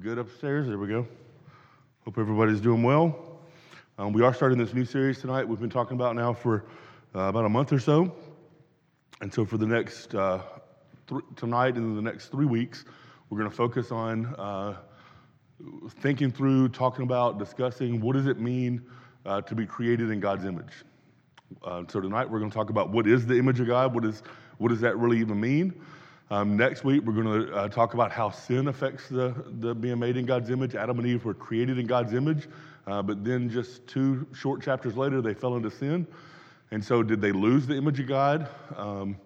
Good upstairs? There we go. Hope everybody's doing well. Um, we are starting this new series tonight. We've been talking about now for uh, about a month or so. And so, for the next uh, th- tonight and the next three weeks, we're going to focus on uh, thinking through, talking about, discussing what does it mean uh, to be created in God's image. Uh, so tonight we're going to talk about what is the image of God. What is what does that really even mean? Um, next week, we're going to uh, talk about how sin affects the, the being made in God's image. Adam and Eve were created in God's image, uh, but then just two short chapters later, they fell into sin. And so, did they lose the image of God? Um,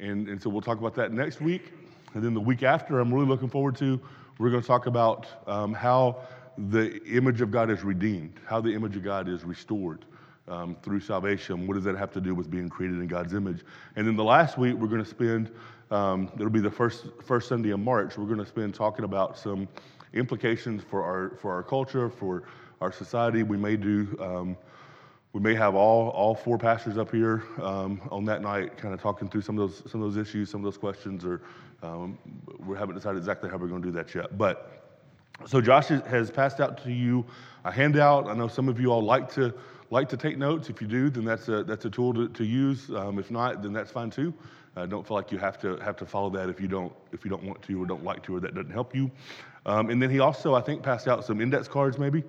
and, and so, we'll talk about that next week. And then the week after, I'm really looking forward to, we're going to talk about um, how the image of God is redeemed, how the image of God is restored um, through salvation. What does that have to do with being created in God's image? And then the last week, we're going to spend, um, it'll be the first, first Sunday in March, we're going to spend talking about some implications for our, for our culture, for our society. We may do, um, we may have all, all four pastors up here um, on that night, kind of talking through some of those, some of those issues, some of those questions, or um, we haven't decided exactly how we're going to do that yet. But so Josh has passed out to you a handout. I know some of you all like to like to take notes. If you do, then that's a, that's a tool to, to use. Um, if not, then that's fine too. Uh, don't feel like you have to have to follow that if you don't if you don't want to or don't like to or that doesn't help you. Um, and then he also, I think, passed out some index cards maybe.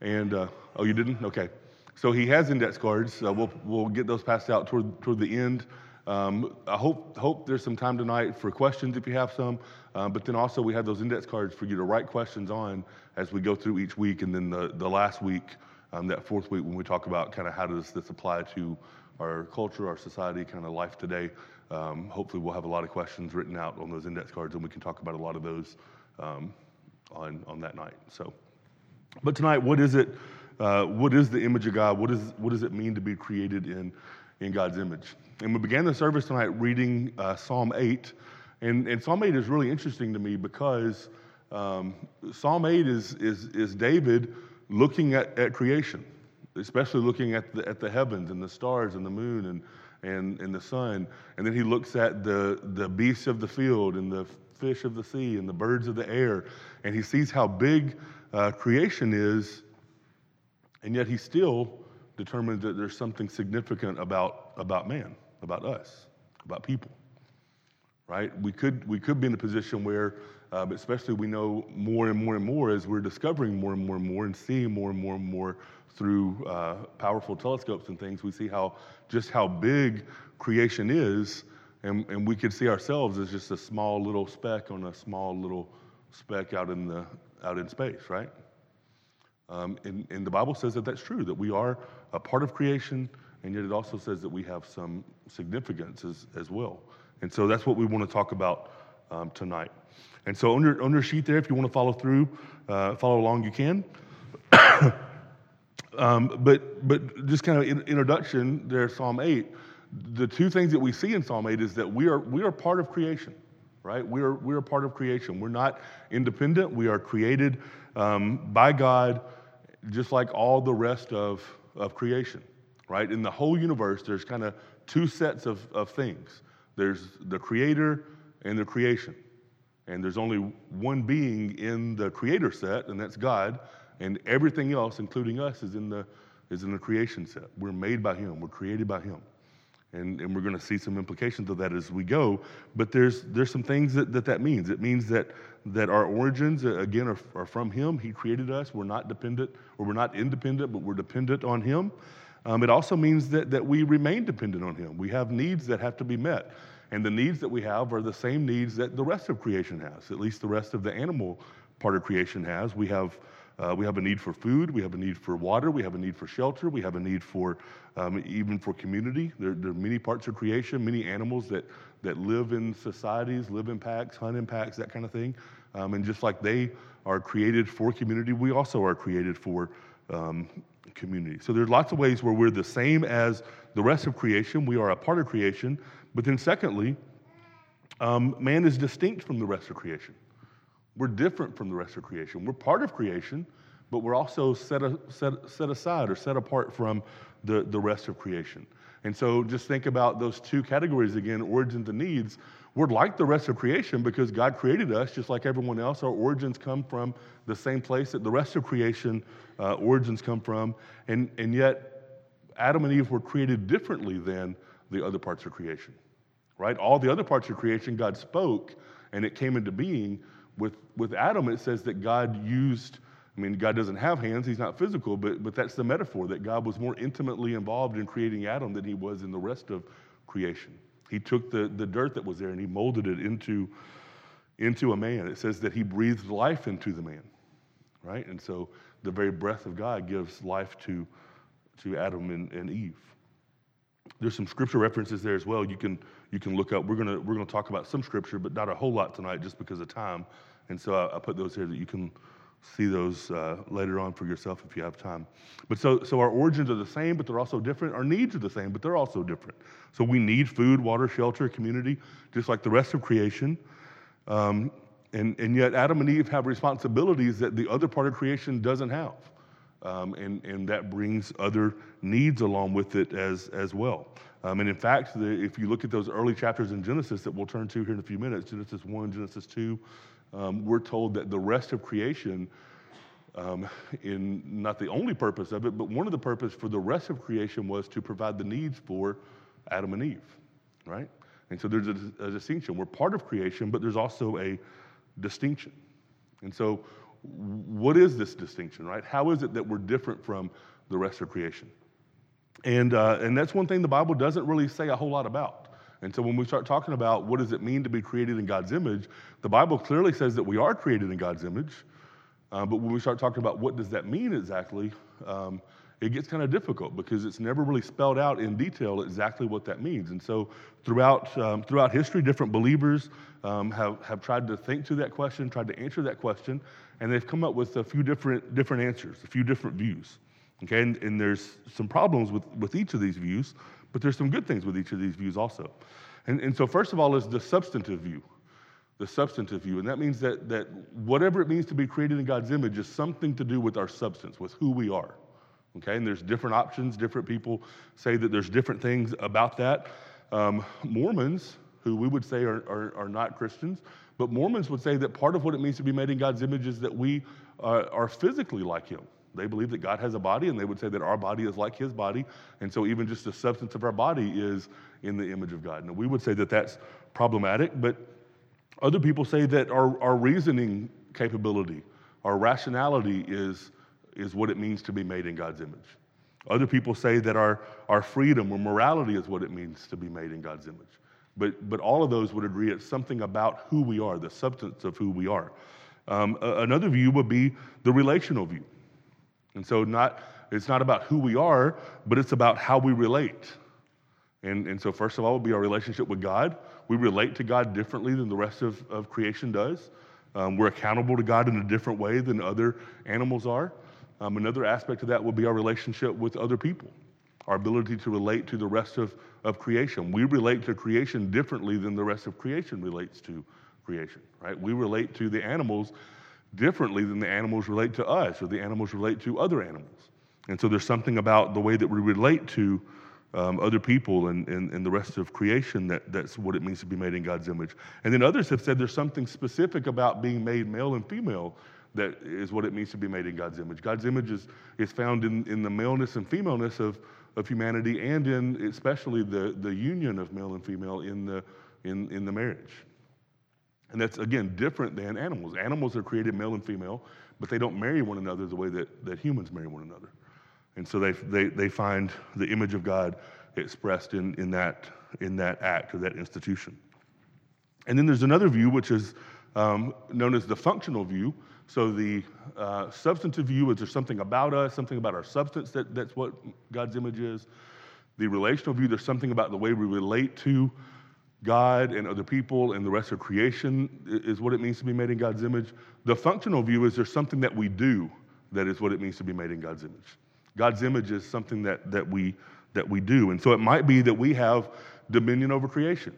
And uh, oh, you didn't? Okay. So he has index cards. Uh, we'll we'll get those passed out toward toward the end. Um, I hope hope there's some time tonight for questions if you have some. Uh, but then also we have those index cards for you to write questions on as we go through each week, and then the the last week um, that fourth week when we talk about kind of how does this apply to our culture, our society, kind of life today. Um, hopefully, we'll have a lot of questions written out on those index cards, and we can talk about a lot of those um, on on that night. So, but tonight, what is it? Uh, what is the image of God? What is what does it mean to be created in in God's image? And we began the service tonight reading uh, Psalm eight, and and Psalm eight is really interesting to me because um, Psalm eight is is is David looking at, at creation, especially looking at the, at the heavens and the stars and the moon and, and, and the sun. And then he looks at the, the beasts of the field and the fish of the sea and the birds of the air. And he sees how big uh, creation is, and yet he still determines that there's something significant about, about man, about us, about people. Right? We could, we could be in a position where uh, but especially we know more and more and more as we're discovering more and more and more and seeing more and more and more through uh, powerful telescopes and things, we see how just how big creation is, and, and we could see ourselves as just a small little speck on a small little speck out in the out in space, right? Um, and, and the Bible says that that's true, that we are a part of creation, and yet it also says that we have some significance as, as well. And so that's what we want to talk about um, tonight. And so your, on your sheet there, if you want to follow through, uh, follow along, you can. um, but, but just kind of in, introduction there, Psalm 8. The two things that we see in Psalm 8 is that we are, we are part of creation, right? We are, we are part of creation. We're not independent. We are created um, by God, just like all the rest of, of creation, right? In the whole universe, there's kind of two sets of, of things there's the creator and the creation. And there's only one being in the creator set, and that's God. And everything else, including us, is in the, is in the creation set. We're made by Him, we're created by Him. And, and we're going to see some implications of that as we go. But there's, there's some things that, that that means. It means that, that our origins, uh, again, are, are from Him. He created us. We're not dependent, or we're not independent, but we're dependent on Him. Um, it also means that, that we remain dependent on Him. We have needs that have to be met. And the needs that we have are the same needs that the rest of creation has, at least the rest of the animal part of creation has. We have, uh, we have a need for food, we have a need for water, we have a need for shelter, we have a need for um, even for community. There, there, are many parts of creation, many animals that, that live in societies, live in packs, hunt in packs, that kind of thing. Um, and just like they are created for community, we also are created for um, community. So there's lots of ways where we're the same as the rest of creation. We are a part of creation, but then, secondly, um, man is distinct from the rest of creation. We're different from the rest of creation. We're part of creation, but we're also set, a, set, set aside or set apart from the, the rest of creation. And so just think about those two categories again origins and needs. We're like the rest of creation because God created us just like everyone else. Our origins come from the same place that the rest of creation uh, origins come from. And, and yet, Adam and Eve were created differently than the other parts of creation, right? All the other parts of creation, God spoke and it came into being. With, with Adam, it says that God used, I mean, God doesn't have hands, he's not physical, but, but that's the metaphor that God was more intimately involved in creating Adam than he was in the rest of creation. He took the, the dirt that was there and he molded it into, into a man. It says that he breathed life into the man, right? And so the very breath of God gives life to, to Adam and, and Eve. There's some scripture references there as well. You can you can look up. We're gonna we're gonna talk about some scripture, but not a whole lot tonight, just because of time. And so I, I put those here that you can see those uh, later on for yourself if you have time. But so so our origins are the same, but they're also different. Our needs are the same, but they're also different. So we need food, water, shelter, community, just like the rest of creation. Um, and, and yet Adam and Eve have responsibilities that the other part of creation doesn't have. Um, and, and that brings other needs along with it as, as well. Um, and in fact, the, if you look at those early chapters in Genesis that we'll turn to here in a few minutes, Genesis 1, Genesis 2, um, we're told that the rest of creation, um, in not the only purpose of it, but one of the purpose for the rest of creation was to provide the needs for Adam and Eve, right? And so there's a, a distinction. We're part of creation, but there's also a distinction. And so what is this distinction, right? How is it that we're different from the rest of creation? And, uh, and that's one thing the Bible doesn't really say a whole lot about. And so when we start talking about what does it mean to be created in God's image, the Bible clearly says that we are created in God's image. Uh, but when we start talking about what does that mean exactly, um, it gets kind of difficult because it's never really spelled out in detail exactly what that means. And so throughout, um, throughout history, different believers um, have, have tried to think through that question, tried to answer that question, and they've come up with a few different, different answers, a few different views. Okay, and, and there's some problems with, with each of these views, but there's some good things with each of these views also. And, and so, first of all, is the substantive view. The substantive view. And that means that, that whatever it means to be created in God's image is something to do with our substance, with who we are. Okay, and there's different options. Different people say that there's different things about that. Um, Mormons, who we would say are, are, are, not Christians, but Mormons would say that part of what it means to be made in God's image is that we uh, are physically like Him. They believe that God has a body, and they would say that our body is like His body. And so, even just the substance of our body is in the image of God. Now, we would say that that's problematic, but other people say that our, our reasoning capability, our rationality is, is what it means to be made in God's image. Other people say that our, our freedom or morality is what it means to be made in God's image. But, but all of those would agree it's something about who we are, the substance of who we are. Um, another view would be the relational view. And so not, it's not about who we are, but it's about how we relate. And, and so, first of all, would be our relationship with God. We relate to God differently than the rest of, of creation does. Um, we're accountable to God in a different way than other animals are. Um, another aspect of that will be our relationship with other people, our ability to relate to the rest of, of creation. We relate to creation differently than the rest of creation relates to creation, right? We relate to the animals differently than the animals relate to us or the animals relate to other animals. And so there's something about the way that we relate to um, other people and, and, and, the rest of creation that, that's what it means to be made in God's image. And then others have said there's something specific about being made male and female that is what it means to be made in God's image. God's image is, is found in, in the maleness and femaleness of, of humanity and in especially the, the union of male and female in the, in, in the marriage. And that's, again, different than animals. Animals are created male and female, but they don't marry one another the way that, that humans marry one another. And so they, they, they find the image of God expressed in, in, that, in that act or that institution. And then there's another view, which is um, known as the functional view. So the uh, substantive view is there's something about us, something about our substance that, that's what God's image is. The relational view, there's something about the way we relate to God and other people and the rest of creation is what it means to be made in God's image. The functional view is there's something that we do that is what it means to be made in God's image. God's image is something that, that, we, that we do. And so it might be that we have dominion over creation,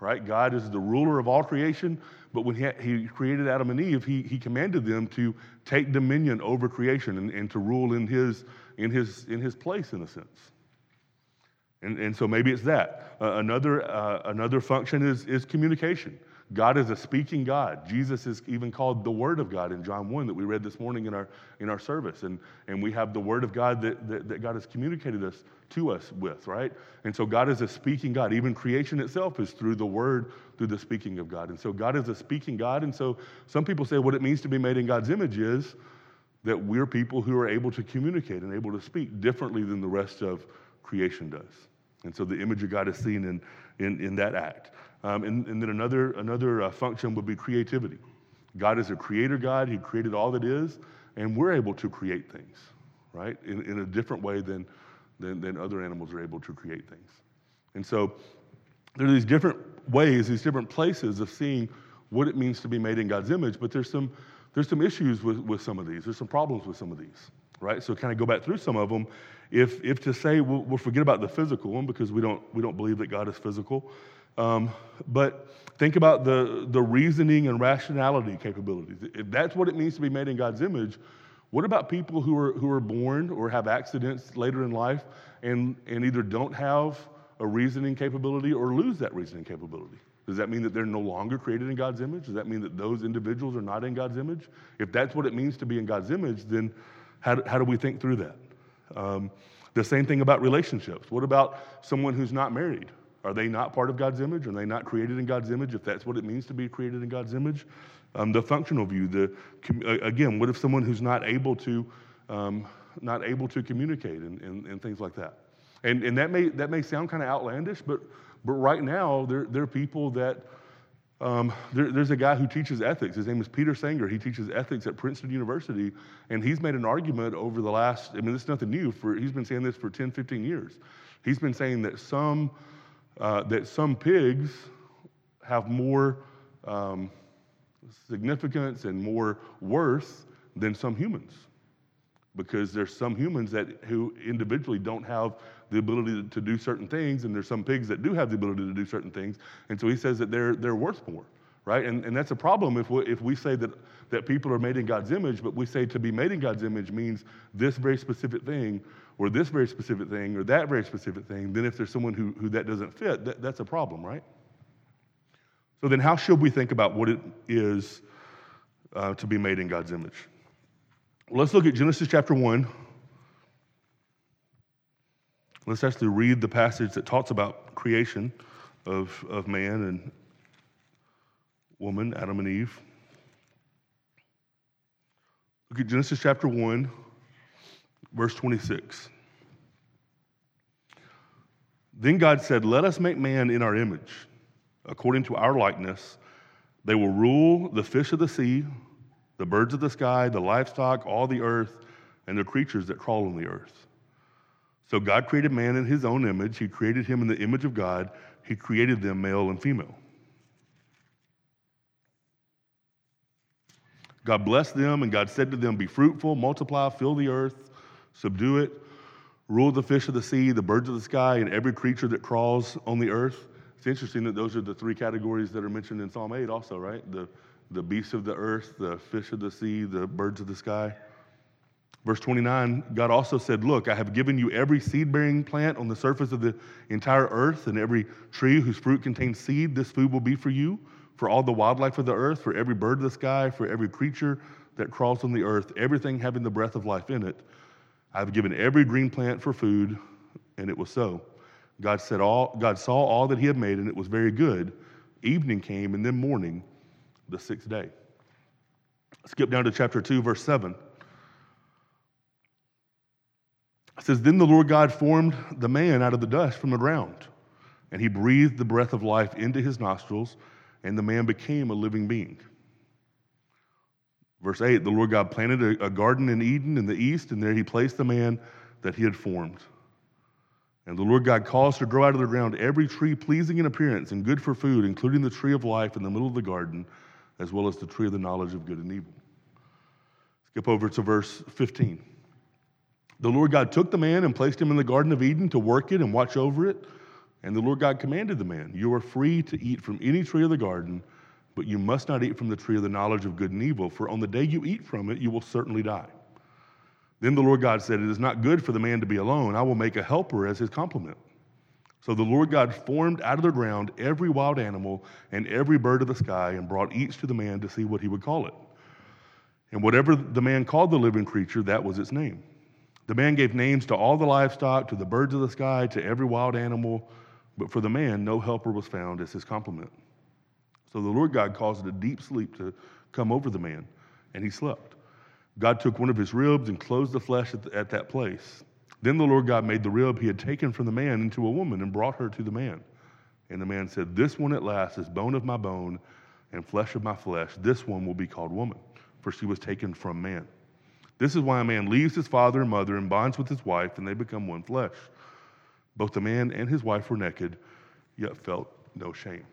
right? God is the ruler of all creation, but when he, he created Adam and Eve, he, he commanded them to take dominion over creation and, and to rule in his, in, his, in his place, in a sense. And, and so maybe it's that. Uh, another, uh, another function is, is communication. God is a speaking God. Jesus is even called the Word of God in John 1 that we read this morning in our, in our service. And, and we have the Word of God that, that, that God has communicated us to us with, right? And so God is a speaking God. Even creation itself is through the Word, through the speaking of God. And so God is a speaking God. And so some people say what it means to be made in God's image is that we're people who are able to communicate and able to speak differently than the rest of creation does. And so the image of God is seen in, in, in that act. Um, and, and, then another, another uh, function would be creativity. God is a creator God, He created all that is, and we're able to create things, right? In, in a different way than, than, than other animals are able to create things. And so there are these different ways, these different places of seeing what it means to be made in God's image, but there's some, there's some issues with, with some of these. There's some problems with some of these, right? So kind of go back through some of them. If, if to say we'll, we'll forget about the physical one because we don't, we don't believe that God is physical, um, but think about the, the reasoning and rationality capabilities. If that's what it means to be made in God's image, what about people who are, who are born or have accidents later in life and, and either don't have a reasoning capability or lose that reasoning capability? Does that mean that they're no longer created in God's image? Does that mean that those individuals are not in God's image? If that's what it means to be in God's image, then how do, how do we think through that? Um, the same thing about relationships. What about someone who's not married? Are they not part of God's image? Are they not created in God's image if that's what it means to be created in God's image? Um, the functional view, the, again, what if someone who's not able to, um, not able to communicate and, and, and, things like that? And, and that, may, that may sound kind of outlandish, but, but right now there, there are people that, um, there, there's a guy who teaches ethics. His name is Peter Singer. He teaches ethics at Princeton University, and he's made an argument over the last, I mean, this is nothing new, for, he's been saying this for 10, 15 years. He's been saying that some uh, that some pigs have more um, significance and more worth than some humans because there's some humans that who individually don't have the ability to, do certain things and there's some pigs that do have the ability to do certain things and so he says that they're, they're worth more right and, and that's a problem if we, if we say that, that people are made in god's image but we say to be made in god's image means this very specific thing or this very specific thing or that very specific thing, then if there's someone who, who that doesn't fit, that, that's a problem, right? So then, how should we think about what it is uh, to be made in God's image? Well, let's look at Genesis chapter 1. Let's actually read the passage that talks about creation of, of man and woman, Adam and Eve. Look at Genesis chapter 1, Verse 26. Then God said, Let us make man in our image, according to our likeness. They will rule the fish of the sea, the birds of the sky, the livestock, all the earth, and the creatures that crawl on the earth. So God created man in his own image. He created him in the image of God. He created them male and female. God blessed them, and God said to them, Be fruitful, multiply, fill the earth subdue it, rule the fish of the sea, the birds of the sky, and every creature that crawls on the earth. It's interesting that those are the three categories that are mentioned in Psalm 8 also, right? The, the beasts of the earth, the fish of the sea, the birds of the sky. Verse 29, God also said, Look, I have given you every seed bearing plant on the surface of the entire earth, and every tree whose fruit contains seed. This food will be for you, for all the wildlife of the earth, for every bird of the sky, for every creature that crawls on the earth, everything having the breath of life in it. I've given every green plant for food, and it was so. God said all God saw all that he had made, and it was very good. Evening came, and then morning, the sixth day. Skip down to chapter 2, verse 7. It says, Then the Lord God formed the man out of the dust from the ground, and he breathed the breath of life into his nostrils, and the man became a living being. Verse 8 The Lord God planted a, a garden in Eden in the east, and there he placed the man that he had formed. And the Lord God caused to grow out of the ground every tree pleasing in appearance and good for food, including the tree of life in the middle of the garden, as well as the tree of the knowledge of good and evil. Skip over to verse 15. The Lord God took the man and placed him in the Garden of Eden to work it and watch over it. And the Lord God commanded the man, You are free to eat from any tree of the garden but you must not eat from the tree of the knowledge of good and evil, for on the day you eat from it, you will certainly die. Then the Lord God said, It is not good for the man to be alone. I will make a helper as his complement. So the Lord God formed out of the ground every wild animal and every bird of the sky and brought each to the man to see what he would call it. And whatever the man called the living creature, that was its name. The man gave names to all the livestock, to the birds of the sky, to every wild animal, but for the man, no helper was found as his complement. So the Lord God caused a deep sleep to come over the man, and he slept. God took one of his ribs and closed the flesh at, the, at that place. Then the Lord God made the rib he had taken from the man into a woman and brought her to the man. And the man said, This one at last is bone of my bone and flesh of my flesh. This one will be called woman, for she was taken from man. This is why a man leaves his father and mother and bonds with his wife, and they become one flesh. Both the man and his wife were naked, yet felt no shame.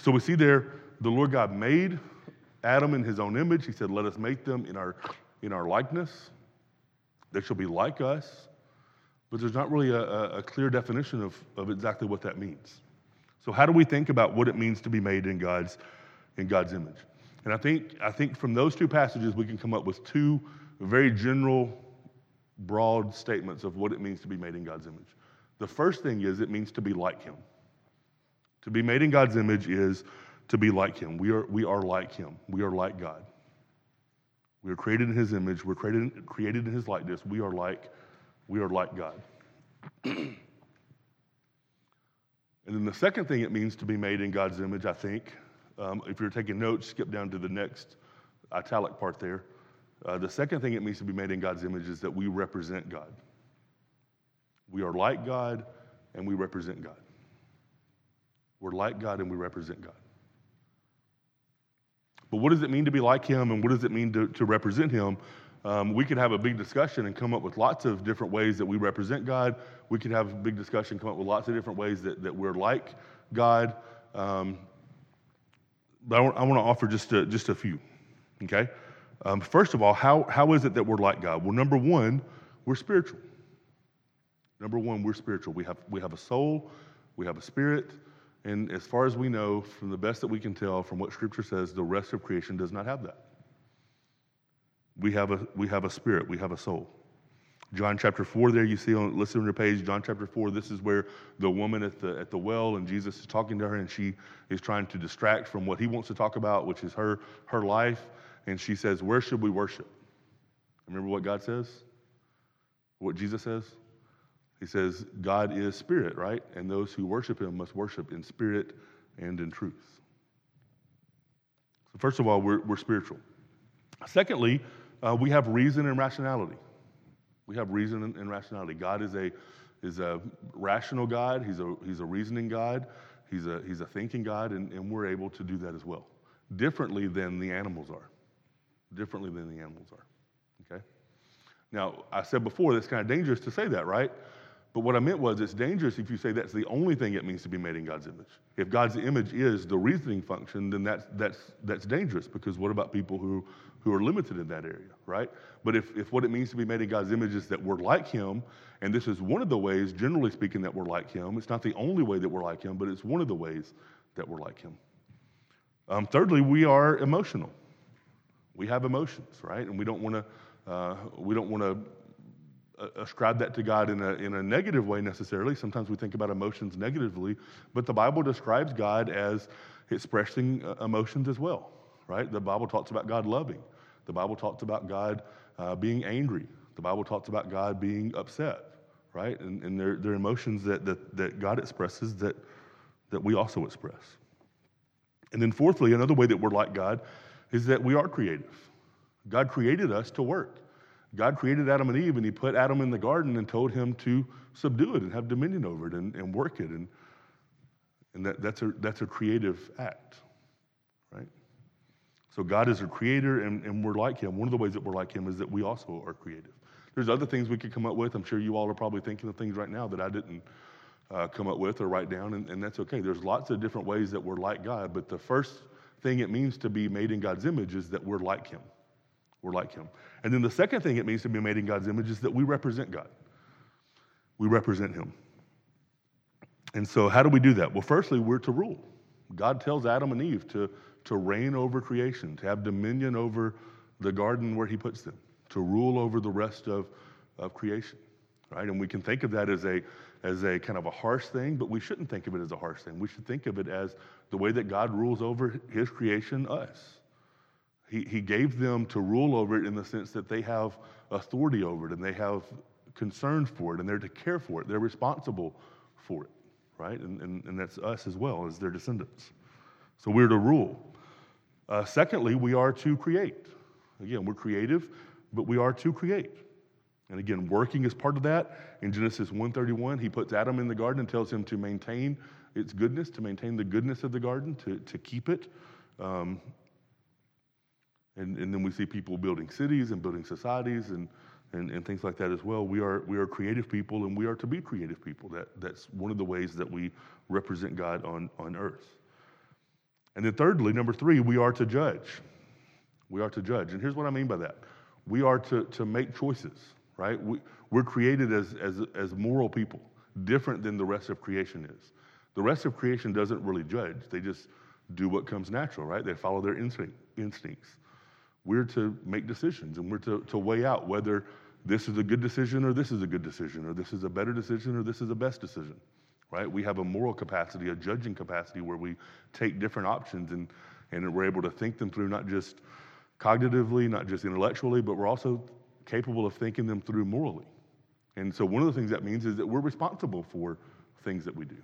So we see there the Lord God made Adam in his own image. He said, Let us make them in our, in our likeness. They shall be like us. But there's not really a, a clear definition of, of exactly what that means. So, how do we think about what it means to be made in God's, in God's image? And I think, I think from those two passages, we can come up with two very general, broad statements of what it means to be made in God's image. The first thing is it means to be like Him. To be made in God's image is to be like Him. We are, we are like Him. We are like God. We are created in His image. We're created, created in His likeness. We are like, we are like God. and then the second thing it means to be made in God's image, I think, um, if you're taking notes, skip down to the next italic part there. Uh, the second thing it means to be made in God's image is that we represent God. We are like God and we represent God. We're like God and we represent God. But what does it mean to be like Him and what does it mean to, to represent Him? Um, we could have a big discussion and come up with lots of different ways that we represent God. We could have a big discussion, come up with lots of different ways that, that we're like God. Um, I want, I want, to offer just a, just a few. Okay? Um, first of all, how, how is it that we're like God? Well, number one, we're spiritual. Number one, we're spiritual. We have, we have a soul, we have a spirit, and as far as we know, from the best that we can tell from what Scripture says, the rest of creation does not have that. We have a, we have a spirit, we have a soul. John chapter 4, there you see on, listen on your page, John chapter 4, this is where the woman at the, at the well and Jesus is talking to her and she is trying to distract from what he wants to talk about, which is her, her life. And she says, Where should we worship? Remember what God says? What Jesus says? He says, God is spirit, right? And those who worship him must worship in spirit and in truth. So, first of all, we're, we're spiritual. Secondly, uh, we have reason and rationality. We have reason and, rationality. God is a, is a rational God, He's a, he's a reasoning God, He's a, he's a thinking God, and, and we're able to do that as well. Differently than the animals are. Differently than the animals are. Okay? Now, I said before, that's kind of dangerous to say that, right? But what I meant was it's dangerous if you say that's the only thing it means to be made in God's image. If God's image is the reasoning function, then that's, that's, that's dangerous because what about people who, who are limited in that area, right? But if, if what it means to be made in God's image is that we're like Him, and this is one of the ways, generally speaking, that we're like Him, it's not the only way that we're like Him, but it's one of the ways that we're like Him. Um, thirdly, we are emotional. We have emotions, right? And we don't want to uh, we don't want to ascribe that to God in a, in a negative way necessarily. Sometimes we think about emotions negatively, but the Bible describes God as expressing uh, emotions as well, right? The Bible talks about God loving. The Bible talks about God uh, being angry. The Bible talks about God being upset, right? And, and they're, they're emotions that, that, that God expresses that, that we also express. And then, fourthly, another way that we're like God is that we are creative. God created us to work. God created Adam and Eve, and He put Adam in the garden and told him to subdue it and have dominion over it and, and work it. And, and that, that's, a, that's a creative act? So God is a creator, and, and we're like Him. One of the ways that we're like Him is that we also are creative. There's other things we could come up with. I'm sure you all are probably thinking of things right now that I didn't uh, come up with or write down, and, and that's okay. There's lots of different ways that we're like God, but the first thing it means to be made in God's image is that we're like Him. We're like him. And then the second thing it means to be made in God's image is that we represent God. We represent him. And so, how do we do that? Well, firstly, we're to rule. God tells Adam and Eve to, to reign over creation, to have dominion over the garden where he puts them, to rule over the rest of, of creation. Right? And we can think of that as a, as a kind of a harsh thing, but we shouldn't think of it as a harsh thing. We should think of it as the way that God rules over his creation, us. He, he gave them to rule over it in the sense that they have authority over it and they have concern for it and they're to care for it. They're responsible for it, right? And, and, and that's us as well as their descendants. So we're to rule. Uh, secondly, we are to create. Again, we're creative, but we are to create. And again, working is part of that. In Genesis 1:31, he puts Adam in the garden and tells him to maintain its goodness, to maintain the goodness of the garden, to, to keep it. Um, and, and then we see people building cities and building societies and, and, and things like that as well. We are, we are creative people and we are to be creative people. That, that's one of the ways that we represent God on, on earth. And then, thirdly, number three, we are to judge. We are to judge. And here's what I mean by that we are to, to make choices, right? We, we're created as, as, as moral people, different than the rest of creation is. The rest of creation doesn't really judge, they just do what comes natural, right? They follow their instinct, instincts. We're to make decisions and we're to, to weigh out whether this is a good decision or this is a good decision or this is a better decision or this is a best decision, right? We have a moral capacity, a judging capacity where we take different options and, and we're able to think them through not just cognitively, not just intellectually, but we're also capable of thinking them through morally. And so one of the things that means is that we're responsible for things that we do.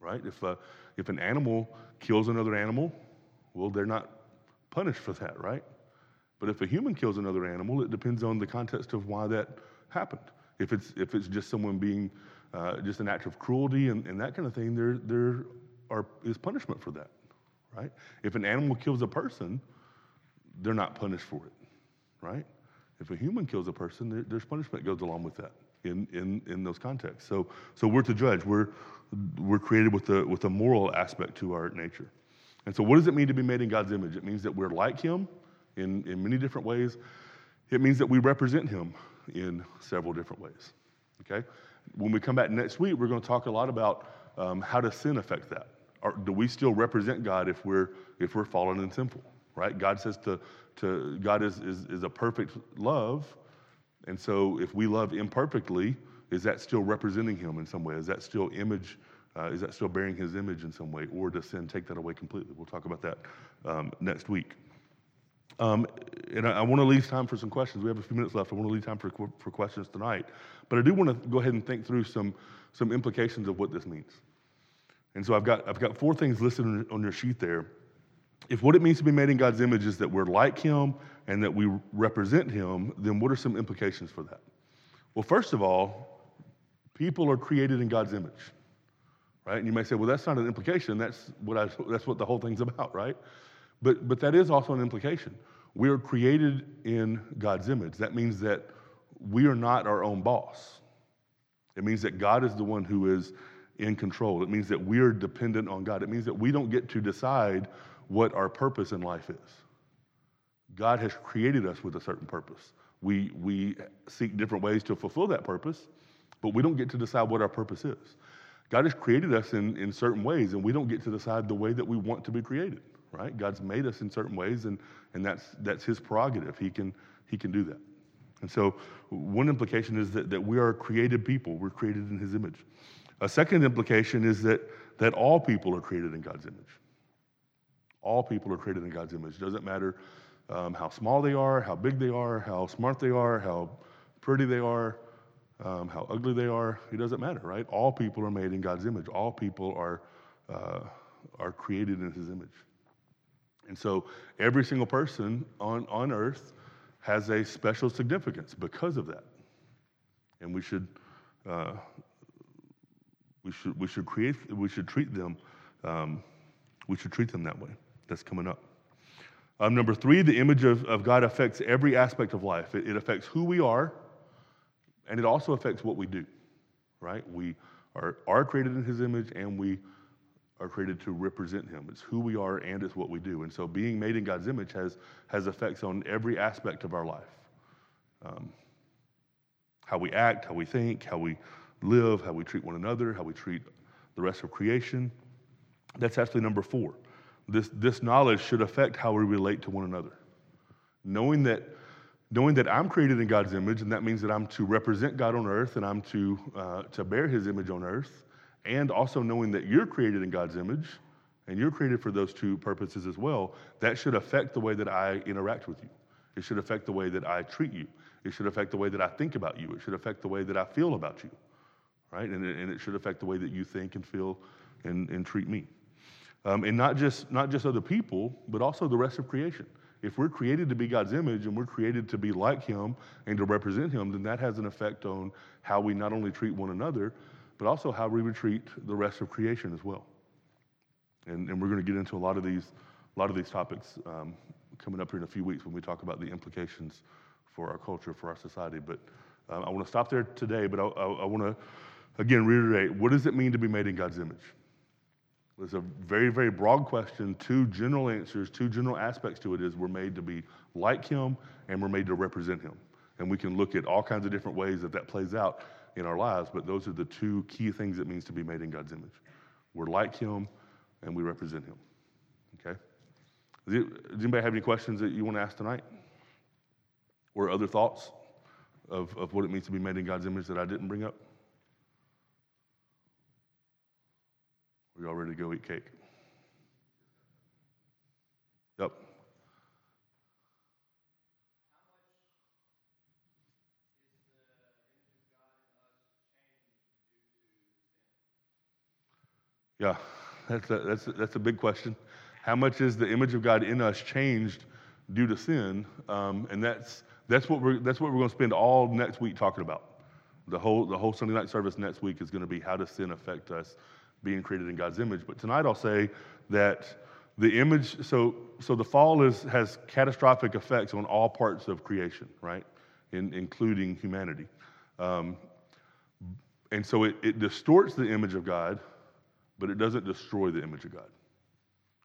Right? If, uh, if an animal kills another animal, well, they're not punished for that, right? But if a human kills another animal, it depends on the context of why that happened. If it's, if it's just someone being uh, just an act of cruelty and, and that kind of thing, there, there are, is punishment for that, right? If an animal kills a person, they're not punished for it, right? If a human kills a person, there, there's punishment that goes along with that in, in, in those contexts. So, so we're to judge. We're, we're created with a, with a moral aspect to our nature. And so, what does it mean to be made in God's image? It means that we're like Him in, in many different ways. It means that we represent Him in several different ways. Okay? When we come back next week, we're going to talk a lot about um, how does sin affect that? Or do we still represent God if we're if we're fallen and sinful? Right? God says to to God is is, is a perfect love, and so if we love imperfectly, is that still representing Him in some way? Is that still image? Uh, is that still bearing his image in some way, or does sin take that away completely? We'll talk about that um, next week. Um, and I, I want to leave time for some questions. We have a few minutes left. I want to leave time for, for questions tonight. But I do want to go ahead and think through some, some implications of what this means. And so I've got, I've got four things listed on, on your sheet there. If what it means to be made in God's image is that we're like Him and that we represent Him, then what are some implications for that? Well, first of all, people are created in God's image right? And you may say, well, that's not an implication. That's what, I, that's what the whole thing's about, right? But, but that is also an implication. We are created in God's image. That means that we are not our own boss. It means that God is the one who is in control. It means that we are dependent on God. It means that we don't get to decide what our purpose in life is. God has created us with a certain purpose. We, we seek different ways to fulfill that purpose, but we don't get to decide what our purpose is. God has created us in, in certain ways, and we don't get to decide the way that we want to be created, right? God's made us in certain ways, and, and that's, that's His prerogative. He can, he can do that. And so, one implication is that, that we are created people, we're created in His image. A second implication is that, that all people are created in God's image. All people are created in God's image. Doesn't matter um, how small they are, how big they are, how smart they are, how pretty they are, um, how ugly they are, it doesn't matter, right? All people are made in God's image. All people are, uh, are created in his image. And so every single person on, on earth has a special significance because of that. And we should, uh, we should, we should create, we should treat them, um, we should treat them that way. That's coming up. Um, number three, the image of, of God affects every aspect of life. It, it affects who we are, and it also affects what we do, right? We are, are created in his image and we are created to represent him. It's who we are and it's what we do. And so being made in God's image has, has effects on every aspect of our life um, how we act, how we think, how we live, how we treat one another, how we treat the rest of creation. That's actually number four. This, this knowledge should affect how we relate to one another. Knowing that knowing that I'm created in God's image, and that means that I'm to represent God on earth and I'm to, uh, to bear his image on earth, and also knowing that you're created in God's image and you're created for those two purposes as well, that should affect the way that I interact with you. It should affect the way that I treat you. It should affect the way that I think about you. It should affect the way that I feel about you, right? And it, and it should affect the way that you think and feel and, and treat me. Um, and not just, not just other people, but also the rest of creation. If we're created to be God's image and we're created to be like Him and to represent Him, then that has an effect on how we not only treat one another, but also how we would treat the rest of creation as well. And, and we're going to get into a lot of these, a lot of these topics um, coming up here in a few weeks when we talk about the implications for our culture, for our society. But uh, I want to stop there today, but I, I, I want to, again, reiterate what does it mean to be made in God's image? It's a very, very broad question, two general answers, two general aspects to it is we're made to be like Him and we're made to represent Him. And we can look at all kinds of different ways that that plays out in our lives, but those are the two key things it means to be made in God's image. We're like Him and we represent Him. Okay? Does anybody have any questions that you want to ask tonight? Or other thoughts of, of what it means to be made in God's image that I didn't bring up? Are y'all ready to go eat cake? Yeah, that's a, that's a, that's a big question. How much is the image of God in us changed due to sin? Um, and that's that's what we're that's what we're going to spend all next week talking about. The whole the whole Sunday night service next week is going to be how does sin affect us being created in God's image. But tonight I'll say that the image so so the fall is has catastrophic effects on all parts of creation, right? In, including humanity. Um, and so it, it distorts the image of God but it doesn't destroy the image of God.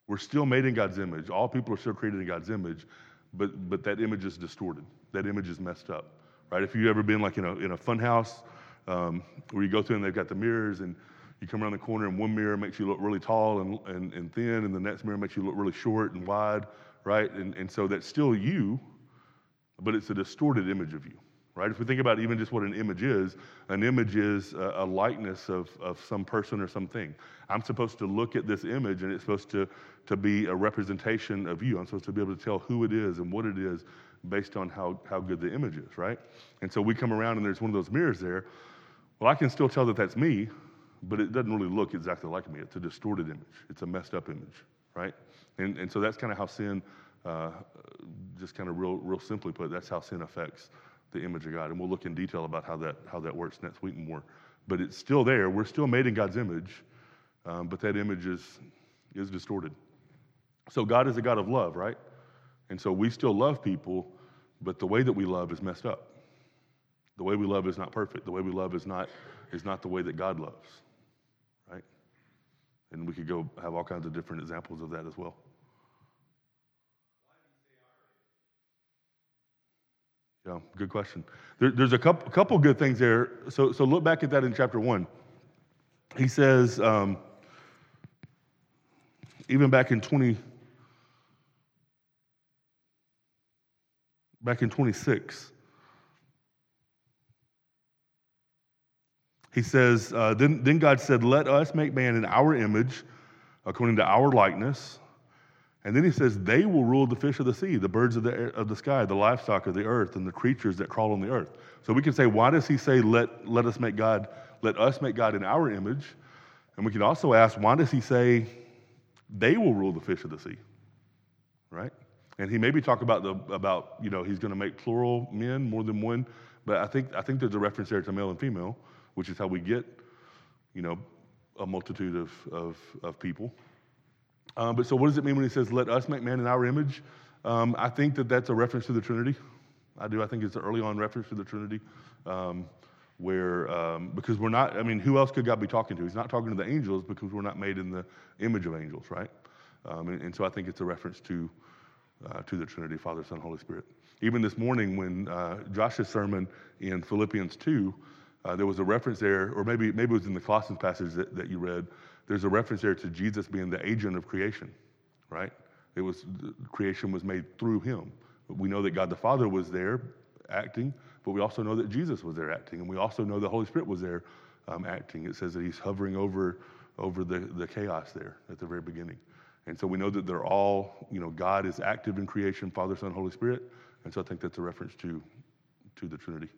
We're still made in God's image. All people are still created in God's image, but, but that image is distorted. That image is messed up, right? If you've ever been like in a, in a fun house um, where you go through and they've got the mirrors and you come around the corner and one mirror makes you look really tall and, and, and thin and the next mirror makes you look really short and wide, right? And, and so that's still you, but it's a distorted image of you right? If we think about even just what an image is, an image is a, a, likeness of, of some person or something. I'm supposed to look at this image and it's supposed to, to be a representation of you. I'm supposed to be able to tell who it is and what it is based on how, how good the image is, right? And so we come around and there's one of those mirrors there. Well, I can still tell that that's me, but it doesn't really look exactly like me. It's a distorted image, it's a messed up image, right? And, and so that's kind of how sin, uh, just kind of real, real simply put, that's how sin affects the image of God. And we'll look in detail about how that, how that works next week and more. But it's still there. We're still made in God's image, um, but that image is, is distorted. So God is a God of love, right? And so we still love people, but the way that we love is messed up. The way we love is not perfect. The way we love is not, is not the way that God loves, right? And we could go have all kinds of different examples of that as well. Good question. There, there's a couple, couple good things there. So, so look back at that in chapter one. He says, um, even back in 20, back in 26, he says, uh, then, then God said, Let us make man in our image, according to our likeness and then he says, They will rule the fish of the sea, the birds of the, air, of the sky, the livestock of the earth, and the creatures that crawl on the earth. So we can say, Why does he say, Let, let us make God, let us make God in our image? And we can also ask, Why does he say, They will rule the fish of the sea? Right? And he maybe talk about the about, you know, he's going to make plural men, more than one. But I think I think there's a reference there to male and female, which is how we get, you know, a multitude of, of, of people. Um, but so, what does it mean when he says, "Let us make man in our image"? Um, I think that that's a reference to the Trinity. I do. I think it's an early on reference to the Trinity, um, where um, because we're not. I mean, who else could God be talking to? He's not talking to the angels because we're not made in the image of angels, right? Um, and, and, so, I think it's a reference to uh, to the Trinity, Father, Son, Holy Spirit. Even this morning, when uh, Josh's sermon in Philippians two, uh, there was a reference there, or maybe maybe it was in the Colossians passage that, that you read there's a reference there to Jesus being the agent of creation, right? It was creation was made through him, We know that God the Father was there acting, but we also know that Jesus was there acting, and we also know the Holy Spirit was there um, acting. It says that He's hovering over over the, the chaos there at the very beginning. And so we know that they're all, you know, God is active in creation, Father, Son, Holy Spirit. And so I think that's a reference to, to the Trinity.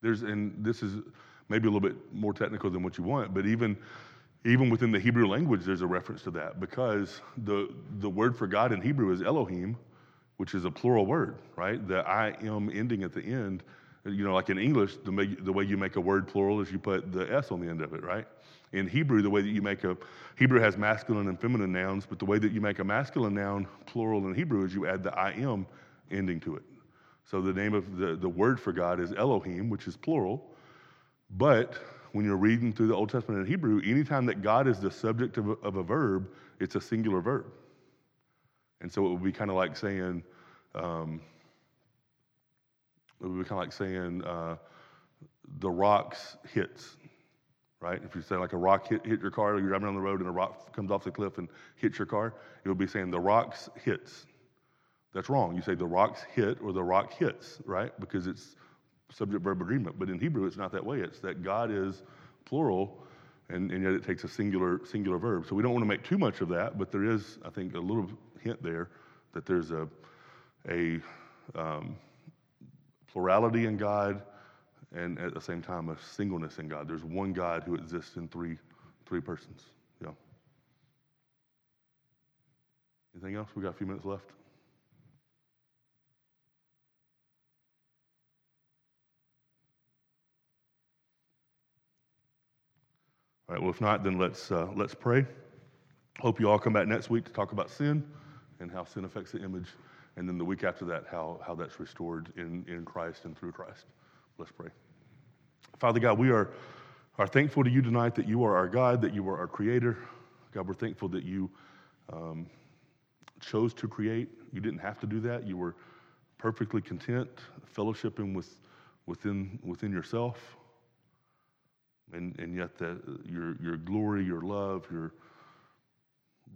There's, and this is maybe a little bit more technical than what you want, but even, even within the Hebrew language, there's a reference to that because the, the word for God in Hebrew is Elohim, which is a plural word, right? The I am ending at the end you know, like in English, the, the way you make a word plural is you put the S on the end of it, right? In Hebrew, the way that you make a, Hebrew has masculine and feminine nouns, but the way that you make a masculine noun plural in Hebrew is you add the I am ending to it. So the name of the, the word for God is Elohim, which is plural. But when you're reading through the Old Testament in Hebrew, anytime that God is the subject of a, of a verb, it's a singular verb. And so it would be kind of like saying, um, it would be kind of like saying uh, the rocks hits, right? If you say like a rock hit, hit your car, you're driving on the road and a rock comes off the cliff and hits your car, it would be saying the rocks hits. That's wrong. You say the rocks hit or the rock hits, right? Because it's subject verb agreement. But in Hebrew, it's not that way. It's that God is plural, and, and yet it takes a singular singular verb. So we don't want to make too much of that, but there is, I think, a little hint there that there's a a um, plurality in God and at the same time a singleness in God. There's one God who exists in three three persons. Yeah. Anything else? We got a few minutes left. All right. Well, if not, then let's uh, let's pray. Hope you all come back next week to talk about sin and how sin affects the image and then the week after that, how, how that's restored in, in Christ and through Christ. Let's pray. Father God, we are, are thankful to you tonight that you are our God, that you are our creator. God, we're thankful that you um, chose to create. You didn't have to do that. You were perfectly content, fellowshipping with, within, within yourself. And, and yet that uh, your, your glory, your love, your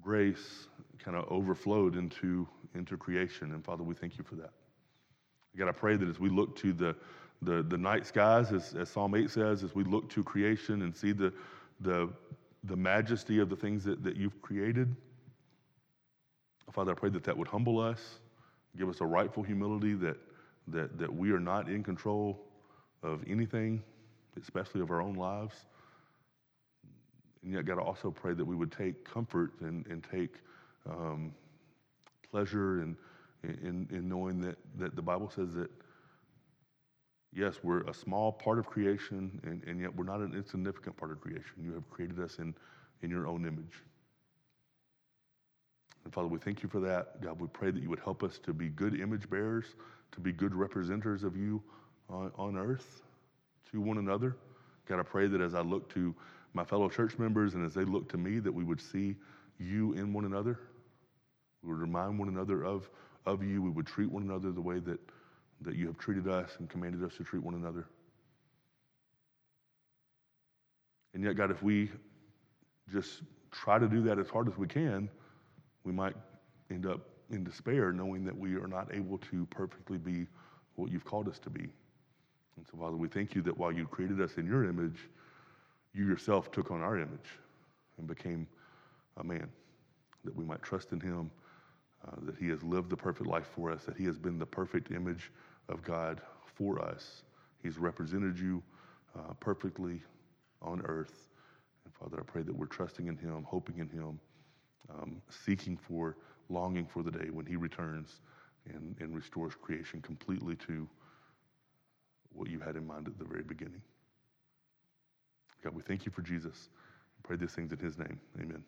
grace kind of overflowed into, into creation. And Father, we thank you for that. God, I pray that as we look to the, the, the night skies, as, as Psalm 8 says, as we look to creation and see the, the, the majesty of the things that, that you've created, Father, I pray that that would humble us, give us a rightful humility that, that, that we are not in control of anything, especially of our own lives. And yet, God, I also pray that we would take comfort and, and take um, pleasure in, in, in knowing that, that the Bible says that, yes, we're a small part of creation, and, and yet we're not an insignificant part of creation. You have created us in, in your own image. And Father, we thank you for that. God, we pray that you would help us to be good image bearers, to be good representatives of you on, on earth to one another. God, I pray that as I look to my fellow church members and as they look to me, that we would see you in one another. We would remind one another of, of you. We would treat one another the way that, that you have treated us and commanded us to treat one another. And yet, God, if we just try to do that as hard as we can, we might end up in despair knowing that we are not able to perfectly be what you've called us to be. And so, Father, we thank you that while you created us in your image, you yourself took on our image and became a man, that we might trust in him, uh, that he has lived the perfect life for us, that he has been the perfect image of God for us. He's represented you uh, perfectly on earth. And Father, I pray that we're trusting in him, hoping in him, um, seeking for, longing for the day when he returns and, and restores creation completely to what you had in mind at the very beginning. God, we thank you for Jesus. I pray these things in his name. Amen.